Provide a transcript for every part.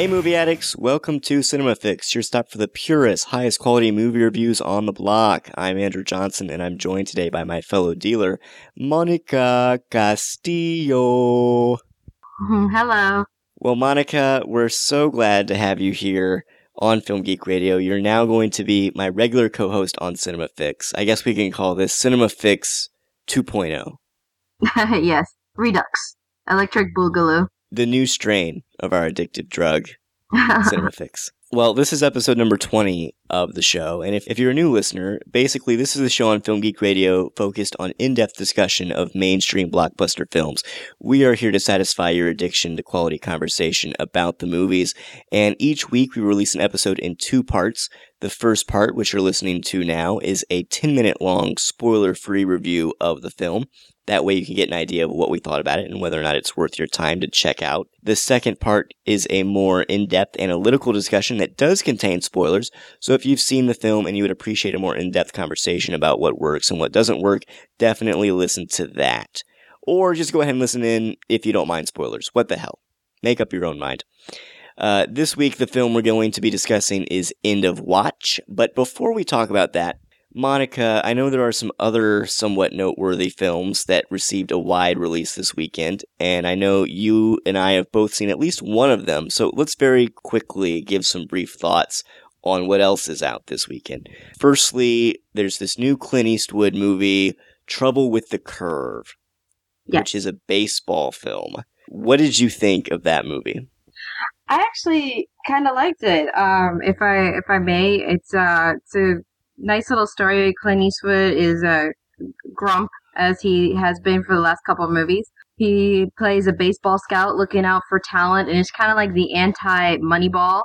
Hey, movie addicts! Welcome to Cinema Fix, your stop for the purest, highest quality movie reviews on the block. I'm Andrew Johnson, and I'm joined today by my fellow dealer, Monica Castillo. Mm-hmm. Hello. Well, Monica, we're so glad to have you here on Film Geek Radio. You're now going to be my regular co-host on Cinema Fix. I guess we can call this Cinema Fix 2.0. yes, Redux, Electric Boogaloo. The new strain of our addictive drug, Cinema Fix. Well, this is episode number 20 of the show, and if, if you're a new listener, basically this is a show on Film Geek Radio focused on in-depth discussion of mainstream blockbuster films. We are here to satisfy your addiction to quality conversation about the movies, and each week we release an episode in two parts. The first part, which you're listening to now, is a 10 minute long spoiler free review of the film. That way you can get an idea of what we thought about it and whether or not it's worth your time to check out. The second part is a more in-depth analytical discussion that does contain spoilers. So if you've seen the film and you would appreciate a more in-depth conversation about what works and what doesn't work, definitely listen to that. Or just go ahead and listen in if you don't mind spoilers. What the hell? Make up your own mind. Uh, this week, the film we're going to be discussing is End of Watch. But before we talk about that, Monica, I know there are some other somewhat noteworthy films that received a wide release this weekend, and I know you and I have both seen at least one of them. So let's very quickly give some brief thoughts on what else is out this weekend. Firstly, there's this new Clint Eastwood movie, Trouble with the Curve, Yes. which is a baseball film. What did you think of that movie? I actually kind of liked it. Um, if I if I may, it's uh it's a nice little story. Clint Eastwood is a grump as he has been for the last couple of movies. He plays a baseball scout looking out for talent, and it's kind of like the anti Moneyball,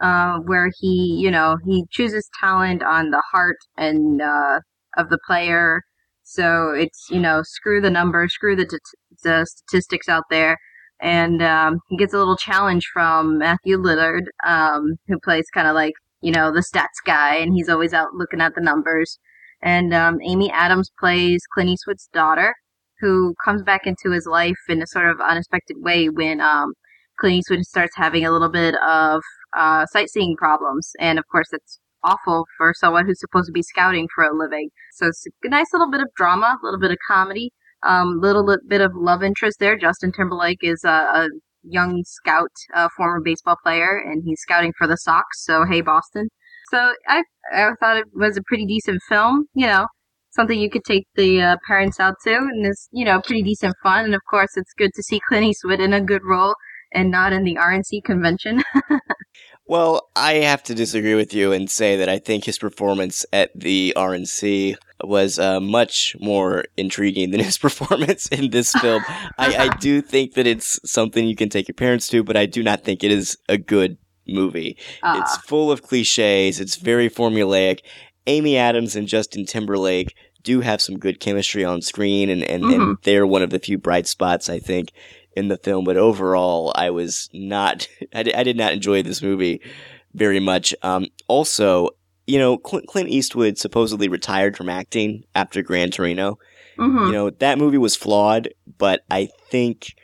uh, where he you know he chooses talent on the heart and uh, of the player. So it's you know screw the numbers, screw the t- the statistics out there and um, he gets a little challenge from Matthew Lillard, um, who plays kind of like you know the stats guy, and he's always out looking at the numbers. And um, Amy Adams plays Clint Eastwood's daughter, who comes back into his life in a sort of unexpected way when um, Clint Eastwood starts having a little bit of uh, sightseeing problems, and of course that's awful for someone who's supposed to be scouting for a living. So it's a nice little bit of drama, a little bit of comedy, um, little li- bit of love interest there. Justin Timberlake is a, a young scout, uh, former baseball player, and he's scouting for the Sox. So hey, Boston. So I I thought it was a pretty decent film. You know, something you could take the uh, parents out to, and it's you know pretty decent fun. And of course, it's good to see Clint Eastwood in a good role and not in the RNC convention. Well, I have to disagree with you and say that I think his performance at the RNC was uh, much more intriguing than his performance in this film. I, I do think that it's something you can take your parents to, but I do not think it is a good movie. It's Ah, full of cliches. It's very formulaic. Amy Adams and Justin Timberlake do have some good chemistry on screen, and, and, Mhm. and they're one of the few bright spots, I think, in the film. But overall, I was not, I, did not enjoy this movie very much. Um, also, you know, Clint, Clint Eastwood supposedly retired from acting after Gran Torino. mhm. You know, that movie was flawed, but I think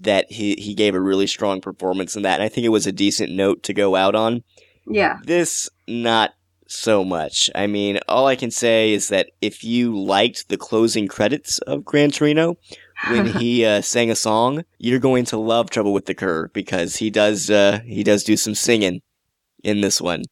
that he, he gave a really strong performance in that. And I think it was a decent note to go out on. yeah. This, not so much. I mean, all I can say is that if you liked the closing credits of Gran Torino, when he uh, sang a song, you're going to love Trouble with the Curve because he does uh, he does do some singing in this one,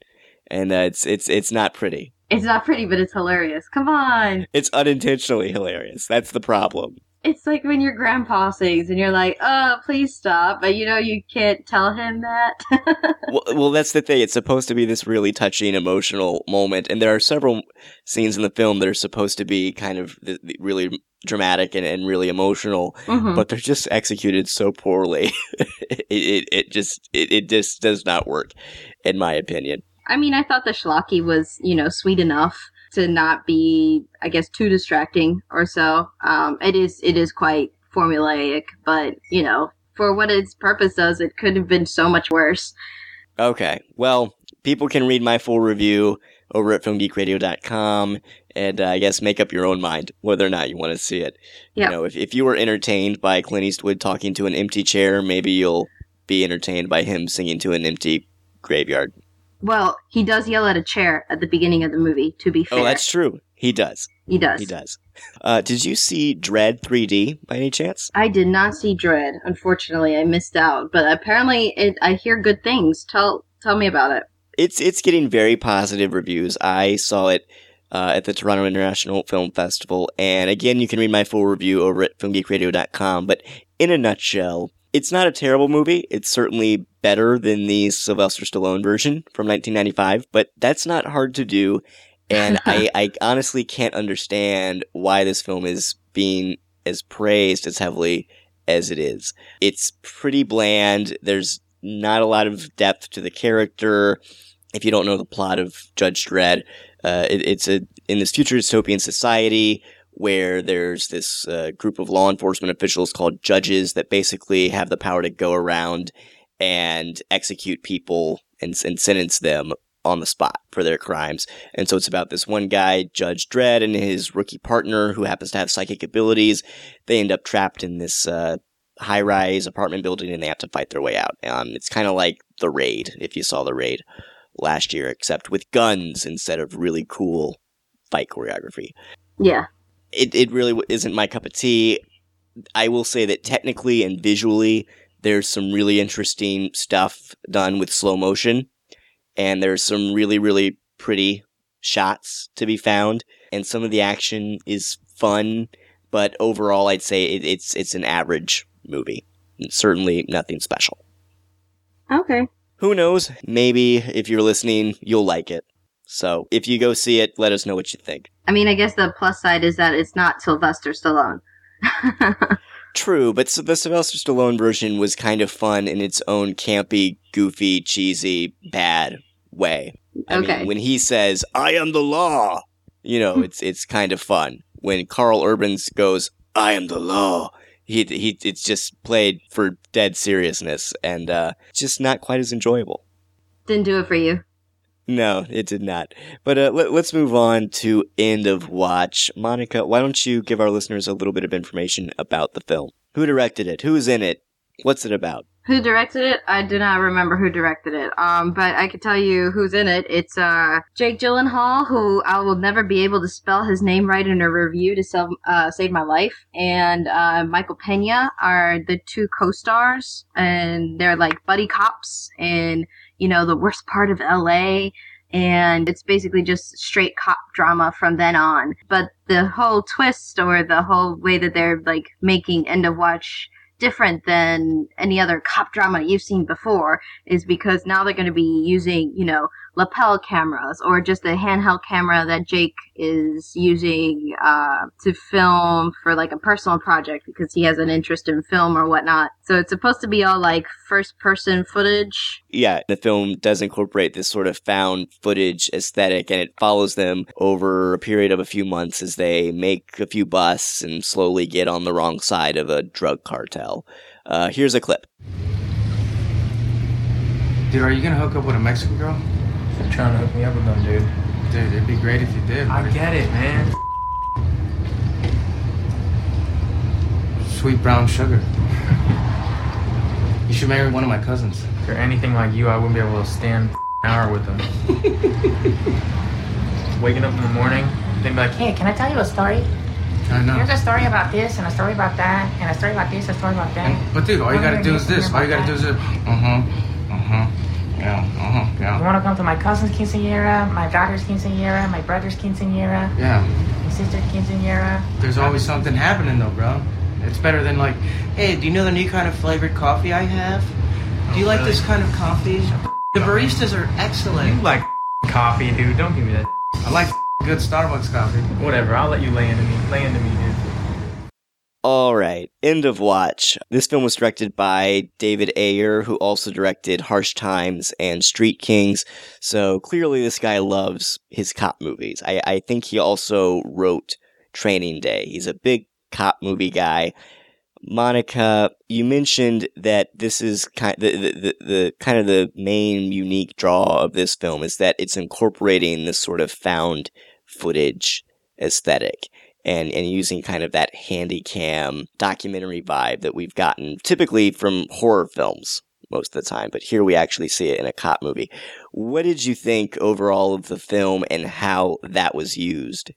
and uh, it's it's it's not pretty. It's not pretty, but it's hilarious. Come on. It's unintentionally hilarious. That's the problem. It's like when your grandpa sings and you're like, oh, please stop. But you know, you can't tell him that. well, well, that's the thing. It's supposed to be this really touching, emotional moment, and there are several scenes in the film that are supposed to be kind of really dramatic and, and really emotional, Mhm. but they're just executed so poorly. it, it it just it, it just does not work, in my opinion. I mean, I thought the schlocky was, you know, sweet enough. to not be, I guess, too distracting or so. Um, it is it is quite formulaic, but you know, for what its purpose does, it could have been so much worse. Okay. Well, people can read my full review over at filmgeekradio.com and uh, I guess make up your own mind whether or not you want to see it. Yep. You know, if, if you were entertained by Clint Eastwood talking to an empty chair, maybe you'll be entertained by him singing to an empty graveyard. Well, he does yell at a chair at the beginning of the movie. To be fair, Oh, that's true. He does. he does. He does. Uh, did you see Dredd 3D by any chance? I did not see Dredd. Unfortunately, I missed out. But apparently, it, I hear good things. Tell tell me about it. It's it's getting very positive reviews. I saw it uh, at the Toronto International Film Festival, and again, you can read my full review over at filmgeekradio.com. But in a nutshell, it's not a terrible movie. It's certainly better than the Sylvester Stallone version from 1995, but that's not hard to do. And I, I honestly can't understand why this film is being as praised as heavily as it is. It's pretty bland. There's not a lot of depth to the character. If you don't know the plot of Judge Dredd, uh, it, it's a in this future dystopian society where there's this uh, group of law enforcement officials called judges that basically have the power to go around and execute people and, and sentence them on the spot for their crimes. And so it's about this one guy, Judge Dredd, and his rookie partner who happens to have psychic abilities. They end up trapped in this uh, high rise apartment building and they have to fight their way out. Um, it's kind of like The Raid, if you saw The Raid last year, except with guns instead of really cool fight choreography. Yeah. It, it really isn't my cup of tea. I will say that technically and visually, there's some really interesting stuff done with slow motion, and there's some really, really pretty shots to be found, and some of the action is fun, but overall, I'd say it, it's it's an average movie. Certainly nothing special. Okay. Who knows? Maybe if you're listening, you'll like it. So if you go see it, let us know what you think. I mean, I guess the plus side is that it's not Sylvester Stallone. True, but the Sylvester Stallone version was kind of fun in its own campy, goofy, cheesy, bad way. I Okay. mean, when he says, "I am the law," you know, it's it's kind of fun. When Karl Urban's goes, "I am the law," he he it's just played for dead seriousness and uh, just not quite as enjoyable. Didn't do it for you. No, it did not. But uh, let, let's move on to end of watch. Monica, why don't you give our listeners a little bit of information about the film? Who directed it? Who's in it? What's it about? Who directed it? I do not remember who directed it. Um, but I can tell you who's in it. It's uh Jake Gyllenhaal, who I will never be able to spell his name right in a review to sell, uh, save my life, and uh, Michael Pena are the two co-stars, and they're like buddy cops, and you know the worst part of L.A. And it's basically just straight cop drama from then on. But the whole twist, or the whole way that they're like making End of Watch different than any other cop drama you've seen before is because now they're going to be using, you know, lapel cameras or just a handheld camera that Jake is using uh, to film for like a personal project because he has an interest in film or whatnot. So it's supposed to be all like first person footage. Yeah, the film does incorporate this sort of found footage aesthetic and it follows them over a period of a few months as they make a few busts and slowly get on the wrong side of a drug cartel. Uh, here's a clip. Dude, are you gonna hook up with a Mexican girl? You're trying to hook me up with them, dude. Dude, it'd be great if you did. I get it, man. Sweet brown sugar. You should marry one of my cousins. If you're anything like you, I wouldn't be able to stand an hour with them. Waking up in the morning, they'd be like, Hey, can I tell you a story? I know. Here's a story about this, and a story about that, and a story about this, a story about that. And- but dude, all you gotta do is this. All you gotta do is this. Uh huh. Uh huh. Yeah. Uh huh. Yeah. You want to come to my cousin's quinceañera, my daughter's quinceañera, my brother's quinceañera, Yeah. my sister's quinceañera? There's always something happening though, bro. It's better than like, hey, do you know the new kind of flavored coffee I have? Do you oh, like really? this kind of coffee? The baristas are excellent. you like coffee, dude. Don't give me that. I like good Starbucks coffee. Whatever, I'll let you lay into me. Lay into me, dude. All right, end of watch. This film was directed by David Ayer, who also directed Harsh Times and Street Kings. So clearly, this guy loves his cop movies. I, I think he also wrote Training Day. He's a big cop movie guy. Monica, you mentioned that this is kind the, the, the, the kind of the main unique draw of this film is that it's incorporating this sort of found footage aesthetic and and using kind of that handy cam documentary vibe that we've gotten typically from horror films most of the time, but here we actually see it in a cop movie. What did you think overall of the film and how that was used?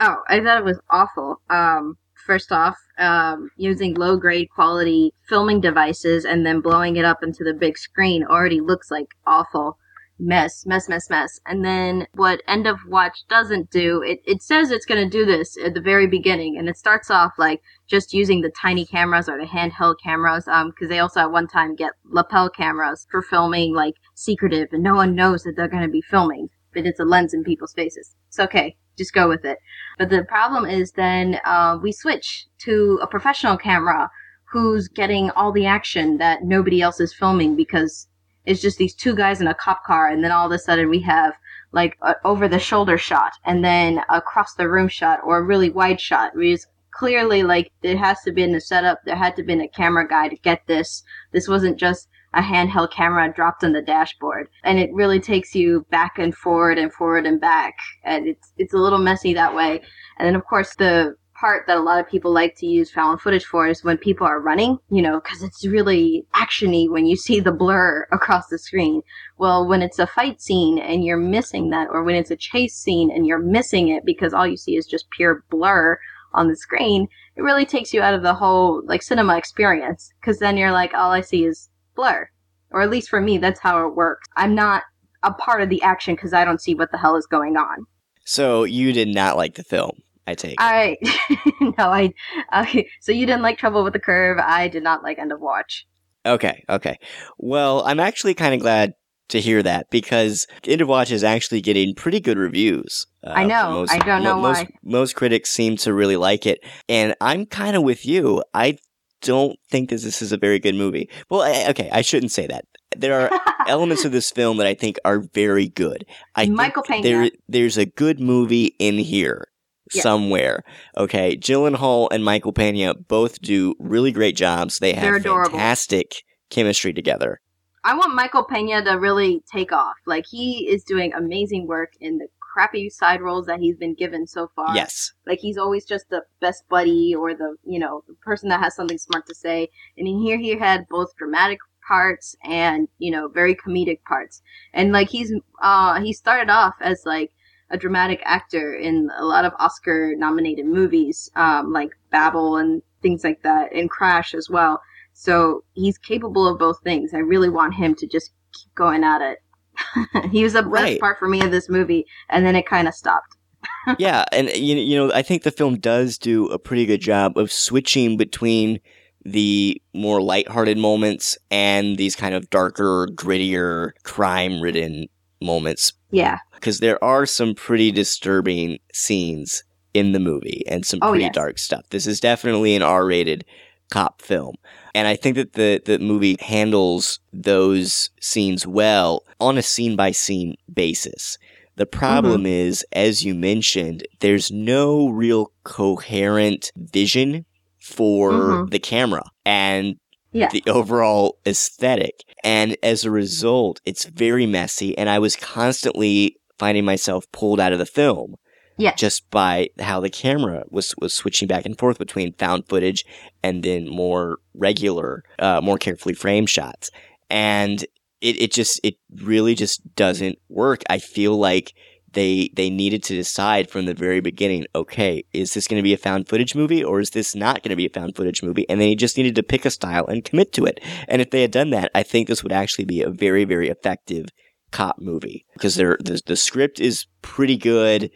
Oh, I thought it was awful. Um, first off, um, using low grade quality filming devices and then blowing it up into the big screen already looks like awful mess, mess, mess, mess. And then what End of Watch doesn't do, it, it says it's going to do this at the very beginning. And it starts off like just using the tiny cameras or the handheld cameras. Um, cause they also at one time get lapel cameras for filming like secretive and no one knows that they're going to be filming, but it's a lens in people's faces. It's okay. Just go with it. But the problem is then, uh, we switch to a professional camera who's getting all the action that nobody else is filming because it's just these two guys in a cop car, and then all of a sudden we have like a over the shoulder shot, and then across the room shot, or a really wide shot. It's clearly like there has to be in the setup. There had to be a camera guy to get this. This wasn't just a handheld camera dropped on the dashboard, and it really takes you back and forward and forward and back, and it's it's a little messy that way. And then of course the part that a lot of people like to use found footage for is when people are running, you know, because it's really actiony when you see the blur across the screen. Well, when it's a fight scene and you're missing that, or when it's a chase scene and you're missing it because all you see is just pure blur on the screen, it really takes you out of the whole like cinema experience. Because then you're like, all I see is blur, or at least for me, that's how it works. I'm not a part of the action because I don't see what the hell is going on. So you did not like the film. I take. I no, I. Okay, so you didn't like Trouble with the Curve. I did not like End of Watch. Okay, okay. Well, I'm actually kind of glad to hear that because End of Watch is actually getting pretty good reviews. Uh, I know. Most, I don't know most, why. Most critics seem to really like it, and I'm kind of with you. I don't think that this is a very good movie. Well, I, okay, I shouldn't say that. There are elements of this film that I think are very good. I Michael Pena. There, there's a good movie in here somewhere. Okay, Gyllenhaal and Michael Pena both do really great jobs. They have fantastic chemistry together. I want Michael Pena to really take off. Like he is doing amazing work in the crappy side roles that he's been given so far. Yes. Like he's always just the best buddy or the you know the person that has something smart to say. And in here he had both dramatic parts and you know very comedic parts. And like he's uh he started off as like a dramatic actor in a lot of Oscar nominated movies, um, like Babel and things like that, and Crash as well. So he's capable of both things. I really want him to just keep going at it. he was the best part for me of this movie, and then it kind of stopped. yeah, and you you know, I think the film does do a pretty good job of switching between the more lighthearted moments and these kind of darker, grittier, crime-ridden moments Yeah. because there are some pretty disturbing scenes in the movie and some Oh, pretty yes. dark stuff. This is definitely an R-rated cop film. And I think that the, the movie handles those scenes well on a scene by scene basis. The problem Mm-hmm. is, as you mentioned, there's no real coherent vision for Mhm. the camera and Yeah. the overall aesthetic. And as a result, it's very messy. And I was constantly finding myself pulled out of the film Yes. just by how the camera was was switching back and forth between found footage and then more regular, uh, more carefully framed shots, and it it just it really just doesn't work. I feel like they they needed to decide from the very beginning. Okay, is this going to be a found footage movie or is this not going to be a found footage movie? And they just needed to pick a style and commit to it. And if they had done that, I think this would actually be a very very effective cop movie because the the script is pretty good.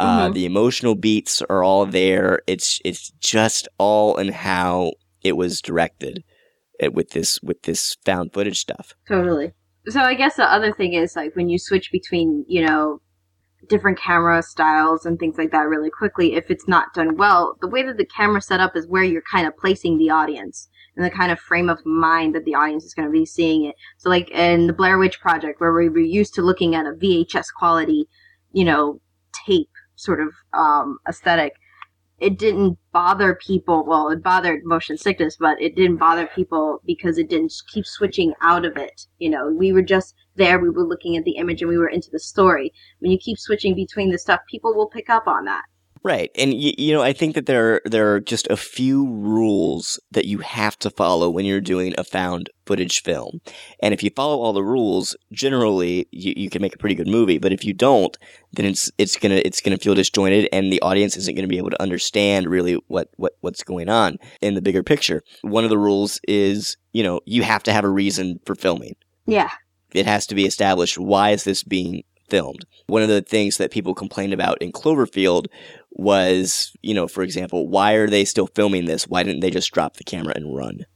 Uh, Mhm. The emotional beats are all there. It's it's just all in how it was directed uh, with this with this found footage stuff. Totally. So I guess the other thing is like when you switch between, you know, different camera styles and things like that really quickly if it's not done well. The way that the camera set up is where you're kind of placing the audience and the kind of frame of mind that the audience is going to be seeing it. So like in the Blair Witch Project where we were used to looking at a VHS quality, you know, tape sort of um, aesthetic, it didn't bother people. Well, it bothered motion sickness, but it didn't bother people because it didn't keep switching out of it. You know, we were just there, we were looking at the image and we were into the story. When you keep switching between the stuff, people will pick up on that. Right. And y- you know, I think that there are, there are just a few rules that you have to follow when you're doing a found footage film. And if you follow all the rules, generally you, you can make a pretty good movie, but if you don't, then it's it's going to it's going to feel disjointed and the audience isn't going to be able to understand really what what what's going on in the bigger picture. One of the rules is, you know, you have to have a reason for filming. Yeah. It has to be established why is this being filmed. One of the things that people complained about in Cloverfield was, you know, for example, why are they still filming this? Why didn't they just drop the camera and run?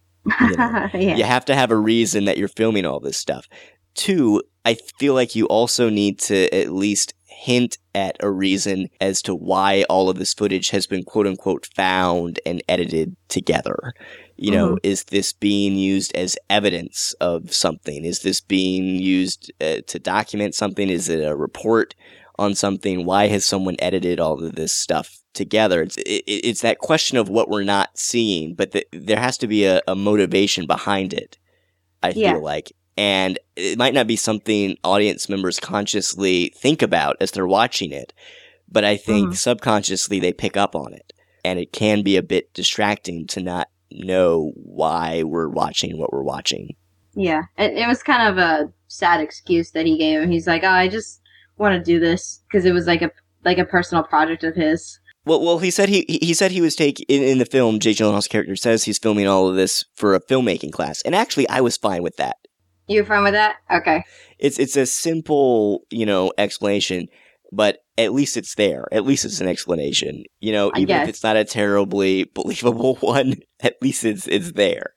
You know? yeah. You have to have a reason that you're filming all this stuff. Two, I feel like you also need to at least hint at a reason as to why all of this footage has been quote unquote found and edited together. You know, is this being used as evidence of something? Is this being used uh, to document something? Is it a report on something? Why has someone edited all of this stuff together? It's it, it's that question of what we're not seeing, but the, there has to be a, a motivation behind it. I feel like, and it might not be something audience members consciously think about as they're watching it, but I think Mhm. subconsciously they pick up on it, and it can be a bit distracting to not know why we're watching what we're watching. Yeah, it, it was kind of a sad excuse that he gave him. He's like, "Oh, I just want to do this because it was like a like a personal project of his." Well, well, he said he he said he was taking in, in the film. Jake Gyllenhaal's character says he's filming all of this for a filmmaking class, and actually, I was fine with that. You were fine with that? Okay. It's it's a simple, you know, explanation, but at least it's there. At least it's an explanation. You know, I even if it's not a terribly believable one, at least it's it's there.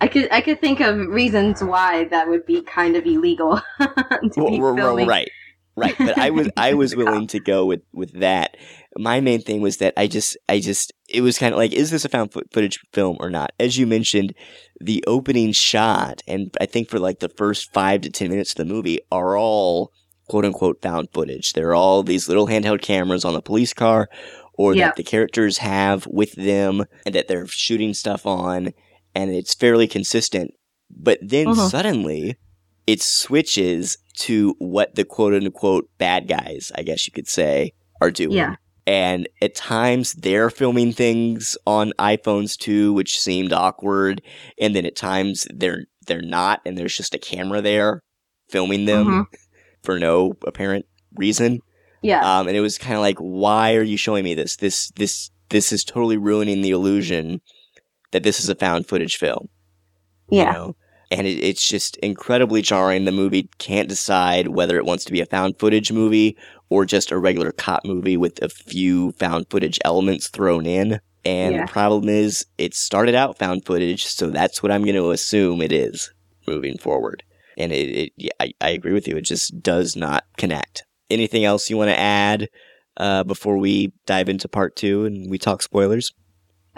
I could I could think of reasons why that would be kind of illegal to Well, be filming. right, right. But I was I was willing to go with with that. My main thing was that I just I just it was kind of like, is this a found footage film or not? As you mentioned, the opening shot and I think for like the first five to ten minutes of the movie are all quote unquote found footage. They're all these little handheld cameras on the police car or Yeah. that the characters have with them and that they're shooting stuff on and it's fairly consistent. But then Mhm. suddenly it switches to what the quote unquote bad guys, I guess you could say, are doing. Yeah. And at times they're filming things on iPhones too, which seemed awkward. And then at times they're they're not, and there's just a camera there filming them Mhm. for no apparent reason. Yeah. Um, and it was kind of like, why are you showing me this? This this this is totally ruining the illusion that this is a found footage film. yeah. You know? And it, it's just incredibly jarring. The movie can't decide whether it wants to be a found footage movie or just a regular cop movie with a few found footage elements thrown in. And Yeah. the problem is, it started out found footage, so that's what I'm going to assume it is moving forward. And it, it yeah, I, I agree with you. It just does not connect. Anything else you want to add uh, before we dive into part two and we talk spoilers?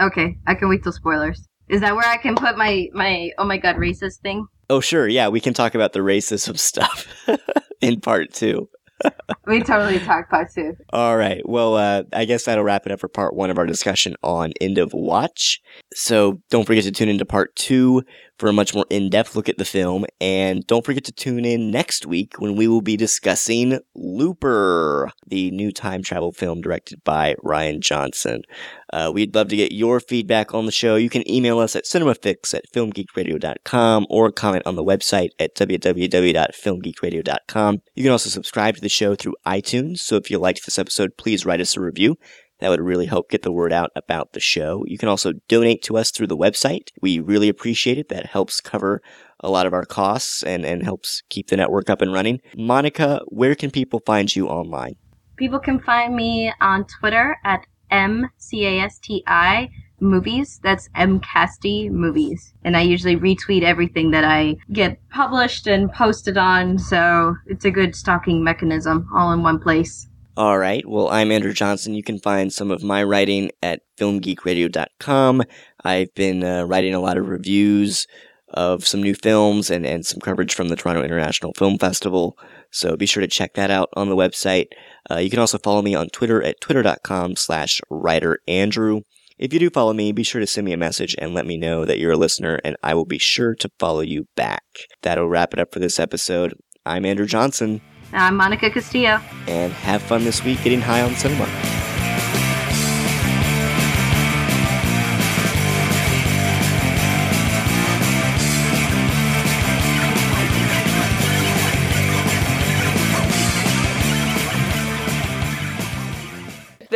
Okay. I can wait till spoilers. Is that where I can put my my oh my god racist thing? Oh, sure. Yeah, we can talk about the racism stuff in part two. We totally talk part two. All right. Well, uh, I guess that'll wrap it up for part one of our discussion on End of Watch. So don't forget to tune into part two for a much more in depth look at the film. And don't forget to tune in next week when we will be discussing Looper, the new time travel film directed by Rian Johnson. Uh, we'd love to get your feedback on the show. You can email us at cinemafix at filmgeekradio.com or comment on the website at www.filmgeekradio.com. You can also subscribe to the show through iTunes. So if you liked this episode, please write us a review. That would really help get the word out about the show. You can also donate to us through the website. We really appreciate it. That helps cover a lot of our costs and, and helps keep the network up and running. Monica, where can people find you online? People can find me on Twitter at M C A S T I movies. That's M Casty movies. And I usually retweet everything that I get published and posted on, so it's a good stalking mechanism all in one place. All right. Well, I'm Andrew Johnson. You can find some of my writing at filmgeekradio.com. I've been uh, writing a lot of reviews of some new films and, and some coverage from the Toronto International Film Festival. So be sure to check that out on the website. Uh, you can also follow me on Twitter at twitter.com slash writer Andrew. If you do follow me, be sure to send me a message and let me know that you're a listener, and I will be sure to follow you back. That'll wrap it up for this episode. I'm Andrew Johnson, I'm Monica Castillo. and have fun this week getting high on cinema.